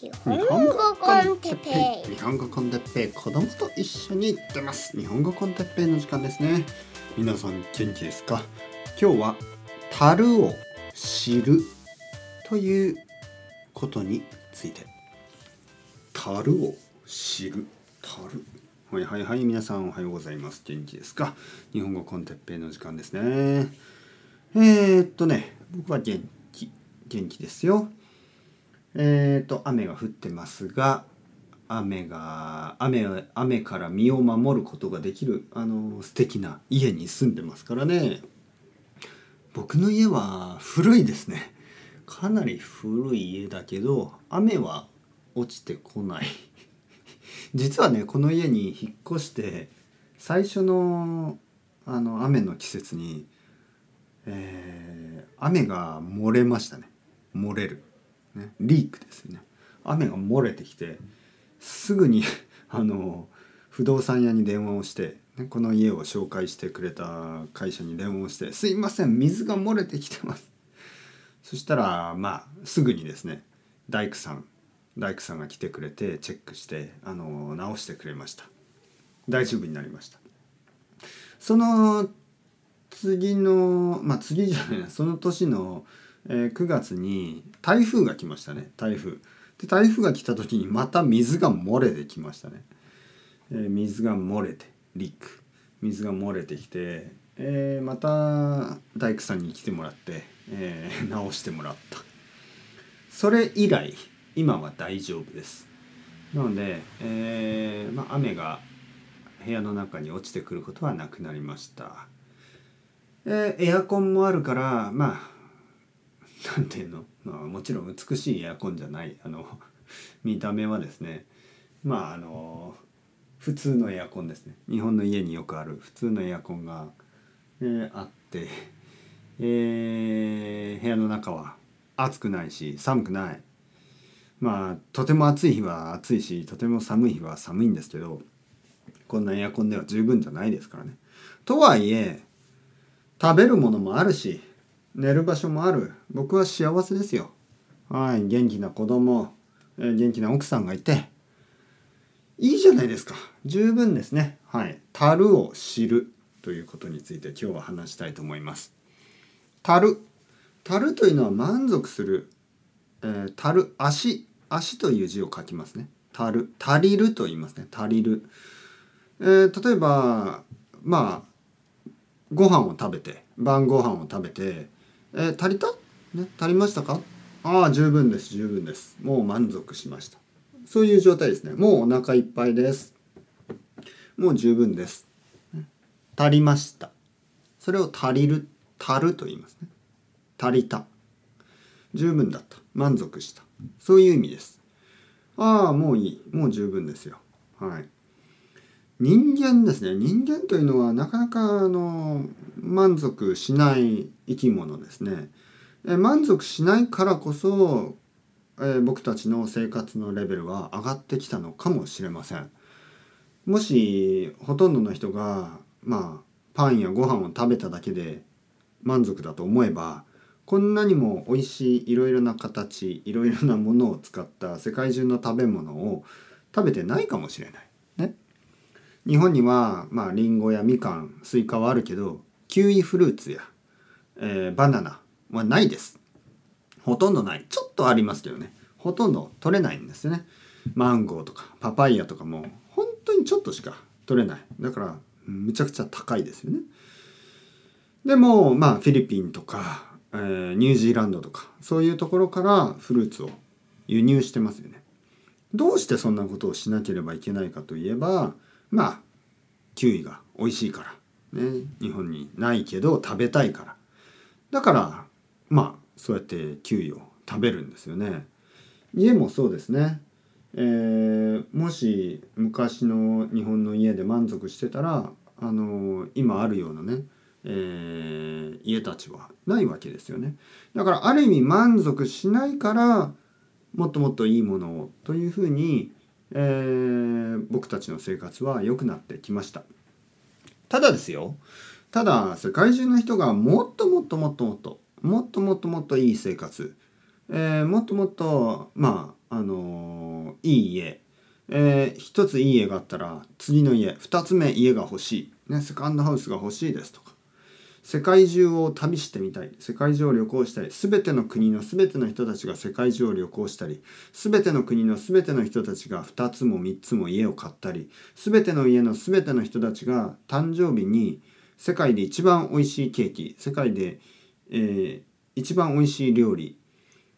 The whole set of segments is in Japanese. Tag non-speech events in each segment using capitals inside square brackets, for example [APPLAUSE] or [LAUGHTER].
日本語コンテッペイ。日本語コンテッペイ。子供と一緒に出ます。日本語コンテッペイの時間ですね。皆さん元気ですか？今日は樽を知るということについて。樽を知る。樽。はいはいはい。皆さんおはようございます。元気ですか？日本語コンテッペイの時間ですね。えー、っとね僕は元気。元気ですよ。えー、と雨が降ってますが雨が雨雨から身を守ることができるあの素敵な家に住んでますからね。僕の家は古いですね。かなり古い家だけど雨は落ちてこない。実はねこの家に引っ越して最初のあの雨の季節に、えー、雨が漏れましたね。漏れる、ね、リークですね。雨が漏れてきてすぐに [LAUGHS] あの不動産屋に電話をして、ね、この家を紹介してくれた会社に電話をして「すいません水が漏れてきてます」そしたらまあすぐにですね大工さん大工さんが来てくれてチェックしてあの直してくれました。大丈夫になりました。その次のまあ次じゃないなその年の、えー、9月に台風が来ましたね台風。で台風が来た時にまた水が漏れてきましたね、えー、水が漏れてリック。水が漏れてきて、えー、また大工さんに来てもらって、えー、直してもらった。それ以来今は大丈夫です。なので、えーまあ、雨が部屋の中に落ちてくることはなくなりました、えー、エアコンもあるからまあなんていうの、まあ、もちろん美しいエアコンじゃない。あの [LAUGHS] 見た目はですね。まああの普通のエアコンですね。日本の家によくある普通のエアコンが、えー、あって、えー、部屋の中は暑くないし寒くない。まあとても暑い日は暑いしとても寒い日は寒いんですけどこんなエアコンでは十分じゃないですからね。とはいえ食べるものもあるし寝る場所もある。僕は幸せですよ。はい。元気な子供、え、元気な奥さんがいて。いいじゃないですか。十分ですね。はい。樽を知るということについて今日は話したいと思います。樽。樽というのは満足する、えー、樽。足。足という字を書きますね。足る足りると言いますね。足りる、えー、例えばまあご飯を食べて晩ご飯を食べて、えー、足りた、ね、足りましたか？ああ十分です十分です。もう満足しました。そういう状態ですね。もうお腹いっぱいです。もう十分です。足りました。それを足りる足ると言いますね。足りた。十分だった。満足した。そういう意味です。ああもういい。もう十分ですよ。はい。人間ですね。人間というのはなかなかあの満足しない生き物ですねえ満足しないからこそ、え僕たちの生活のレベルは上がってきたのかもしれませんもしほとんどの人がまあパンやご飯を食べただけで満足だと思えばこんなにも美味しいいろいろな形いろいろなものを使った世界中の食べ物を食べてないかもしれない。ね。日本にはまあリンゴやみかんスイカはあるけどキウイフルーツや、えー、バナナはないです。ほとんどない。ちょっとありますけどね。ほとんど取れないんですよね。マンゴーとかパパイヤとかも本当にちょっとしか取れない。だからむちゃくちゃ高いですよね。でもまあフィリピンとかえー、ニュージーランドとかそういうところからフルーツを輸入してますよね。どうしてそんなことをしなければいけないかといえばまあキウイが美味しいから、ね、日本にないけど食べたいからだからまあそうやってキウイを食べるんですよね。家もそうですね。えー、もし昔の日本の家で満足してたらあの今あるようなねえー、家たちはないわけですよね。だからある意味満足しないからもっともっといいものをというふうに、えー、僕たちの生活は良くなってきました。ただですよただ世界中の人がもっともっともっともっともっともっともっといい生活、えー、もっともっとまああのーいい家、えー一ついい家があったら次の家二つ目家が欲しい、ね、セカンドハウスが欲しいですとか世界中を旅してみたい世界中を旅行したい全ての国の全ての人たちが世界中を旅行したり全ての国の全ての人たちが2つも3つも家を買ったり全ての家の全ての人たちが誕生日に世界で一番美味しいケーキ世界で、えー一番美味しい料理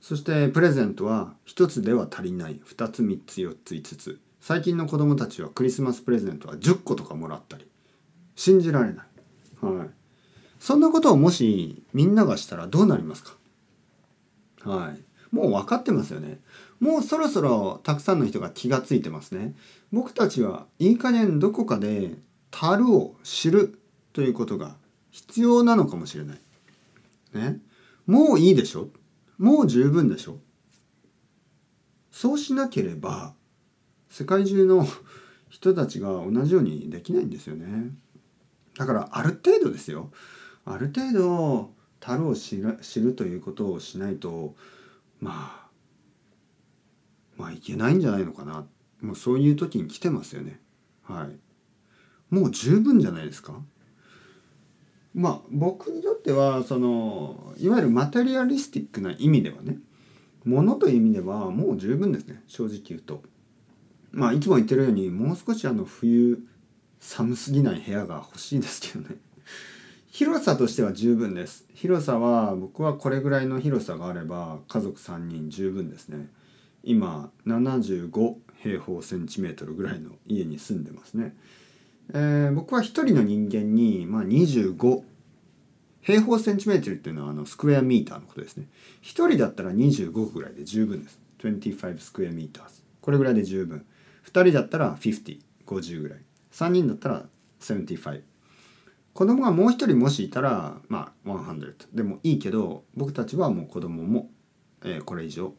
そしてプレゼントは1つでは足りない2つ3つ4つ5つ最近の子供たちはクリスマスプレゼントは10個とかもらったり信じられない。はいそんなことをもしみんながしたらどうなりますか？はい。もう分かってますよね。もうそろそろたくさんの人が気がついてますね。僕たちはいい加減どこかで樽を知るということが必要なのかもしれない。ね。もういいでしょ？もう十分でしょ？そうしなければ世界中の人たちが同じようにできないんですよね。だからある程度ですよ。ある程度樽を知る知るということをしないとまあまあいけないんじゃないのかなもうそういう時に来てますよねはいもう十分じゃないですか？まあ僕にとってはそのいわゆるマテリアリスティックな意味ではねものという意味ではもう十分ですね正直言うと。まあいつも言ってるようにもう少しあの冬寒すぎない部屋が欲しいですけどね。広さとしては十分です。広さは僕はこれぐらいの広さがあれば家族3人十分ですね。今75平方センチメートルぐらいの家に住んでますね、えー僕は一人の人間に、まあ、25平方センチメートルっていうのはあのスクエアミーターのことですね。一人だったら25ぐらいで十分です。25スクエアミーターこれぐらいで十分。二人だったら5050ぐらい。3人だったら75子供がもう一人もしいたらまあ100でもいいけど僕たちはもう子供も、えーこれ以上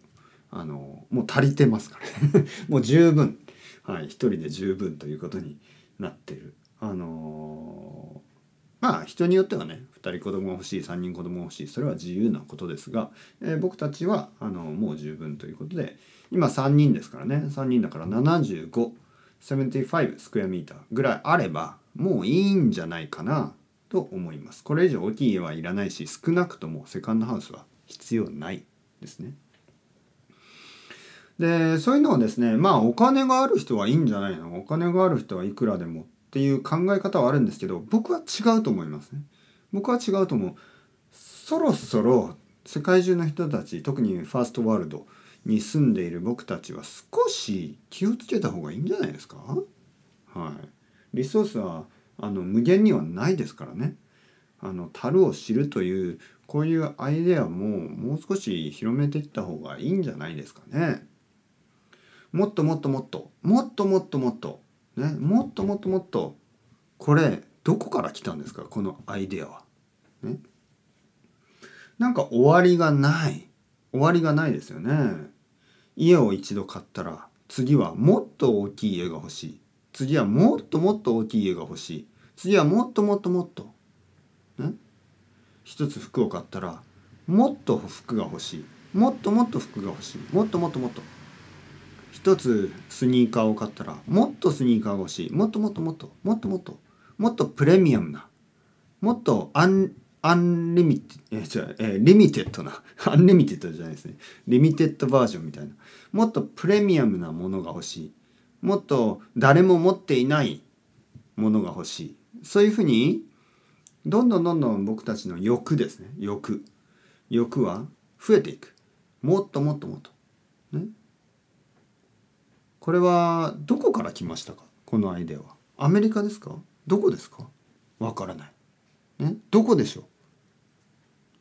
あのもう足りてますから。[LAUGHS] もう十分。はい一人で十分ということになってる。あのーまあ人によってはね2人子供が欲しい3人子供が欲しいそれは自由なことですが、えー僕たちはあのもう十分ということで今3人ですからね3人だから7575スクエアミーターぐらいあればもういいんじゃないかなと思います。これ以上大きい家はいらないし少なくともセカンドハウスは必要ないですね。でそういうのをですねまあお金がある人はいいんじゃないの？お金がある人はいくらでもっていう考え方はあるんですけど僕は違うと思いますね。僕は違うと思う。そろそろ世界中の人たち特にファーストワールドに住んでいる僕たちは少し気をつけた方がいいんじゃないですか？はい。リソースはあの無限にはないですからね。あの樽を知るというこういうアイデアももう少し広めていった方がいいんじゃないですかね。もっともっともっともっともっともっとねもっともっともっとこれどこから来たんですか？このアイデアは。ね。なんか終わりがない。終わりがないですよね。家を一度買ったら次はもっと大きい家が欲しい。次はもっともっと大きい家が欲しい。次はもっともっともっと。ね。一つ服を買ったらもっと服が欲しい。もっともっと服が欲しい。もっともっともっと。一つスニーカーを買ったらもっとスニーカーが欲しい。もっともっともっと。もっともっと。もっとプレミアムな。もっと un-unlimited え違う、えー limited な。 unlimited じゃないですね。 limited version みたいな。もっとプレミアムなものが欲しい。もっと誰も持っていないものが欲しい。そういうふうにどんどんどんどん僕たちの欲ですね。欲。欲は増えていく。もっともっともっと。ね。これはどこから来ましたか？このアイデアは。アメリカですか？どこですか？わからない、ね、どこでしょう？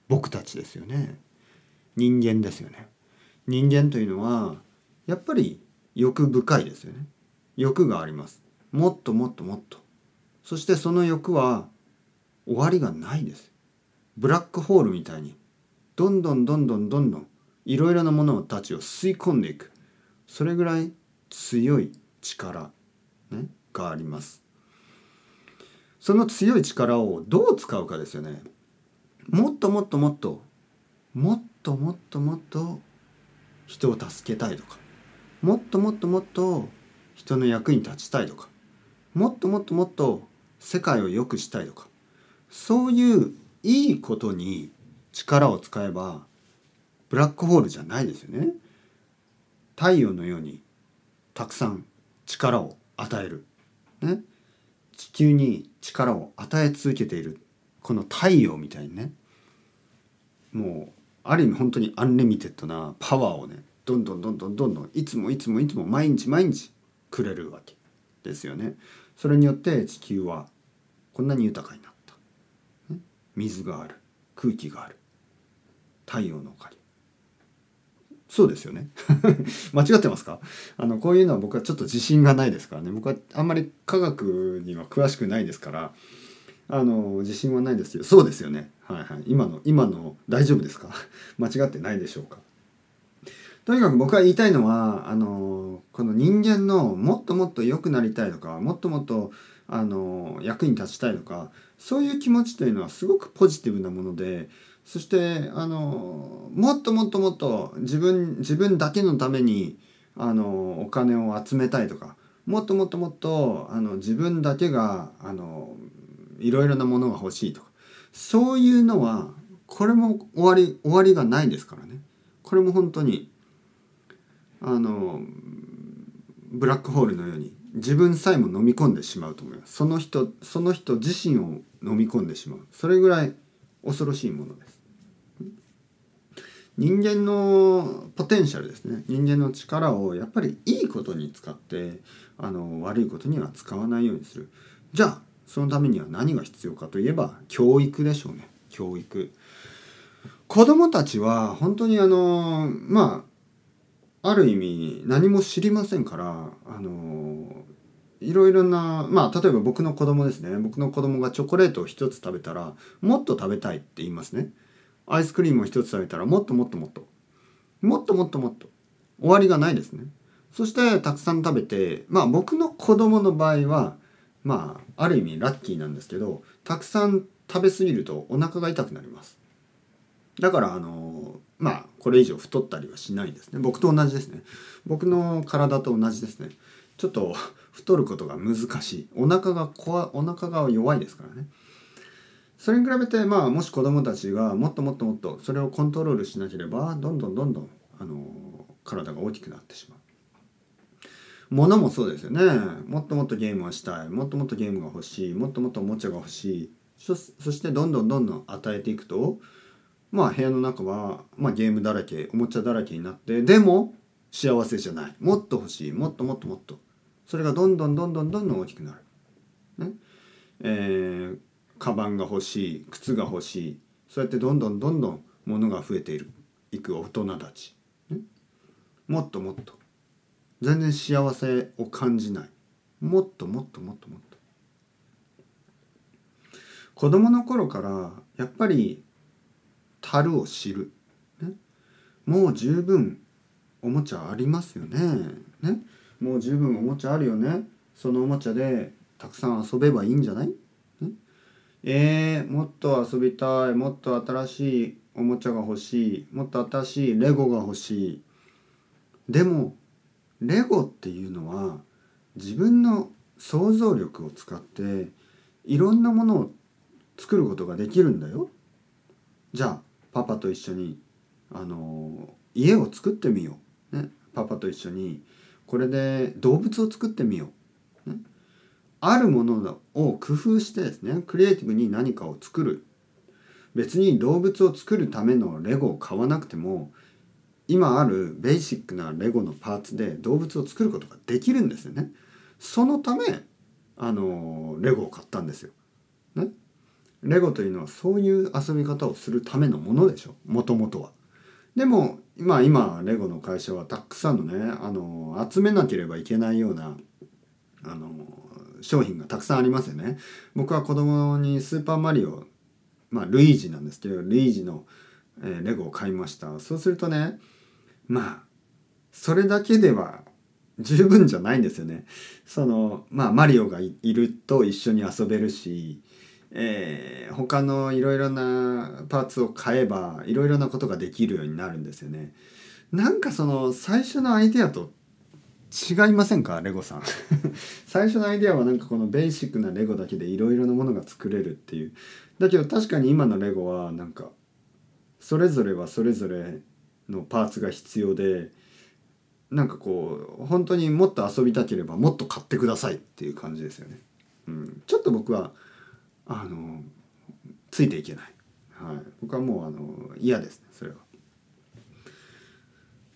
僕たちですよね。人間ですよね。人間というのはやっぱり欲深いですよね。欲があります。もっともっともっと。そしてその欲は終わりがないです。ブラックホールみたいにどんどんどんどんどんどんいろいろなものたちを吸い込んでいく。それぐらい強い力、ね、があります。その強い力をどう使うかですよね。もっともっともっともっともっともっと人を助けたいとか。もっともっともっと人の役に立ちたいとか。もっともっともっと世界を良くしたいとか。そういういいことに力を使えばブラックホールじゃないですよね。太陽のようにたくさん力を与える、ね、地球に力を与え続けている。この太陽みたいにね。もうある意味本当に unlimited なパワーをねどんどんどんどんどんどんいつもいつもいつも毎日毎日くれるわけですよね。それによって地球はこんなに豊かになった。水がある。空気がある。太陽のおかげそうですよね。[LAUGHS] 間違ってますか？あのこういうのは僕はちょっと自信がないですからね。僕はあんまり科学には詳しくないですからあの自信はないですよ。そうですよね。はいはい。今の今の大丈夫ですか？[LAUGHS] 間違ってないでしょうか？とにかく僕が言いたいのはあのこの人間のもっともっと良くなりたいとかもっともっとあの役に立ちたいとかそういう気持ちというのはすごくポジティブなものでそしてあのもっともっともっと自分自分だけのためにあのお金を集めたいとかもっともっともっとあの自分だけがあのいろいろなものが欲しいとかそういうのはこれも終わり終わりがないですからね。これも本当にあのブラックホールのように自分さえも飲み込んでしまうと思います。その人その人自身を飲み込んでしまう。それぐらい恐ろしいものです。人間のポテンシャルですね。人間の力をやっぱりいいことに使ってあの悪いことには使わないようにする。じゃあそのためには何が必要かといえば教育でしょうね。教育。子供たちは本当にあのまあある意味何も知りませんからあのいろいろなまあ例えば僕の子供ですね。僕の子供がチョコレートを一つ食べたらもっと食べたいって言いますね。アイスクリームを一つ食べたらもっともっともっと。もっともっともっと。終わりがないですね。そしてたくさん食べてまあ僕の子供の場合はまあある意味ラッキーなんですけどたくさん食べ過ぎるとお腹が痛くなります。だからあのまあこれ以上太ったりはしないですね。僕と同じですね。僕の体と同じですね。ちょっと太ることが難しい。お腹が怖お腹が弱いですからね。それに比べてまあもし子どもたちがもっともっともっとそれをコントロールしなければどんどんどんどんあの体が大きくなってしまう。物もそうですよね。もっともっとゲームをしたい。もっともっとゲームが欲しい。もっともっとおもちゃが欲しい。そしてどんどんどんどん与えていくとまあ部屋の中は、まあ、ゲームだらけおもちゃだらけになってでも幸せじゃない。もっと欲しい。もっともっともっと。それがどんどんどんどんどんどん大きくなる。ね。えーカバンが欲しい靴が欲しいそうやってどんどんどんどん物が増えているいく大人たち、ね、もっともっと。全然幸せを感じない。もっともっともっともっと。子供の頃からやっぱり樽を知る、ね、もう十分おもちゃありますよね。ね。もう十分おもちゃあるよね。そのおもちゃでたくさん遊べばいいんじゃない？えー、もっと遊びたいもっと新しいおもちゃが欲しいもっと新しいレゴが欲しい。でもレゴっていうのは自分の想像力を使っていろんなものを作ることができるんだよ。じゃあパパと一緒にあの家を作ってみよう、ね、パパと一緒にこれで動物を作ってみよう。あるものを工夫してですねクリエイティブに何かを作る別に動物を作るためのレゴを買わなくても今あるベーシックなレゴのパーツで動物を作ることができるんですよね。そのためあのレゴを買ったんですよ。ね。レゴというのはそういう遊び方をするためのものでしょもともとは。でも今今レゴの会社はたくさんのねあの集めなければいけないようなあの商品がたくさんありますよね。僕は子供にスーパーマリオ、まあルイージなんですけど、ルイージの、えー、レゴを買いました。そうするとね、まあ、それだけでは十分じゃないんですよね。その、まあマリオがいると一緒に遊べるし、えー、他のいろいろなパーツを買えばいろいろなことができるようになるんですよね。なんかその最初のアイデアと違いませんか？レゴさん。[LAUGHS] 最初のアイデアはなんかこのベーシックなレゴだけでいろいろなものが作れるっていう。だけど確かに今のレゴはなんかそれぞれはそれぞれのパーツが必要でなんかこう本当にもっと遊びたければもっと買ってくださいっていう感じですよね。うん、ちょっと僕はあのついていけない、はい、僕はもうあの嫌ですねそれは、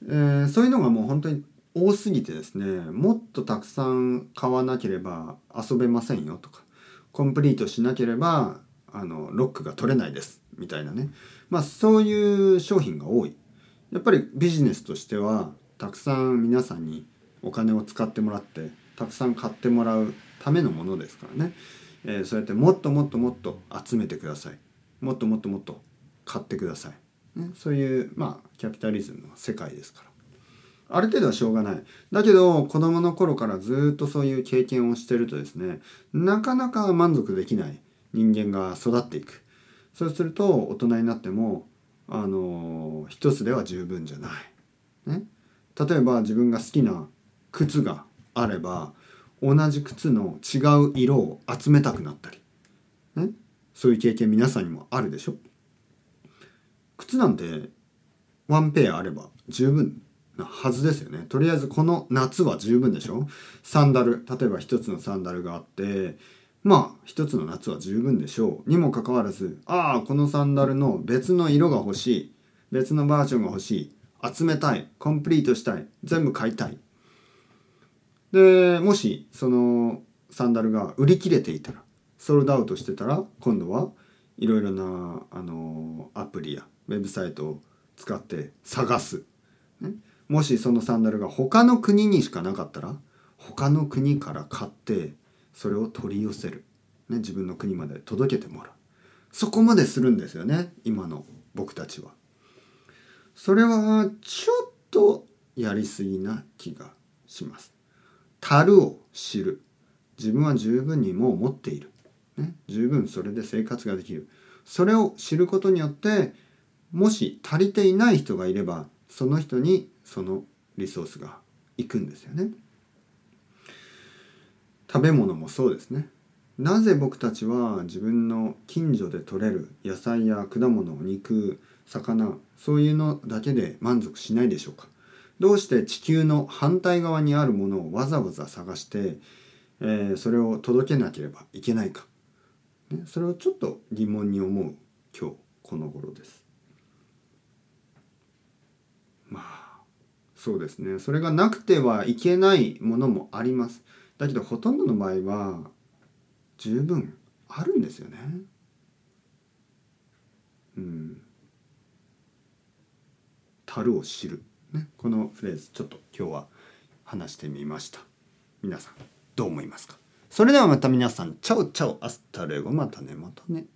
えー、そういうのがもう本当に多すぎてですねもっとたくさん買わなければ遊べませんよとかコンプリートしなければあのロックが取れないですみたいなね。まあそういう商品が多い。やっぱりビジネスとしてはたくさん皆さんにお金を使ってもらってたくさん買ってもらうためのものですからね、えー、そうやってもっともっともっと集めてください。もっともっともっと買ってください、ね、そういうまあキャピタリズムの世界ですから。ある程度はしょうがない。だけど子供の頃からずっとそういう経験をしてるとですねなかなか満足できない人間が育っていく。そうすると大人になってもあの一つでは十分じゃない、ね、例えば自分が好きな靴があれば同じ靴の違う色を集めたくなったり、ね、そういう経験皆さんにもあるでしょ。靴なんてワンペアあれば十分。なはずですよね。とりあえずこの夏は十分でしょ？サンダル例えば一つのサンダルがあってまあ一つの夏は十分でしょう。にもかかわらずああこのサンダルの別の色が欲しい。別のバージョンが欲しい。集めたい。コンプリートしたい。全部買いたい。でもしそのサンダルが売り切れていたらソールドアウトしてたら今度はいろいろなあのアプリやウェブサイトを使って探す、ね、もしそのサンダルが他の国にしかなかったら他の国から買ってそれを取り寄せる、ね、自分の国まで届けてもらう。そこまでするんですよね今の僕たちは。それはちょっとやりすぎな気がします。樽を知る。自分は十分にもう持っている、ね、十分それで生活ができる。それを知ることによってもし足りていない人がいればその人にそのリソースがいくんですよね。食べ物もそうですね。なぜ僕たちは自分の近所で採れる野菜や果物肉魚そういうのだけで満足しないでしょうかどうして地球の反対側にあるものをわざわざ探して、えー、それを届けなければいけないか、ね、それをちょっと疑問に思う今日この頃です。まあそうですね。それがなくてはいけないものもあります。だけどほとんどの場合は十分あるんですよね。うん。樽を知る。ね、このフレーズちょっと今日は話してみました。皆さんどう思いますか？それではまた皆さん。チャオチャオ。アスタレゴ。またね。またね。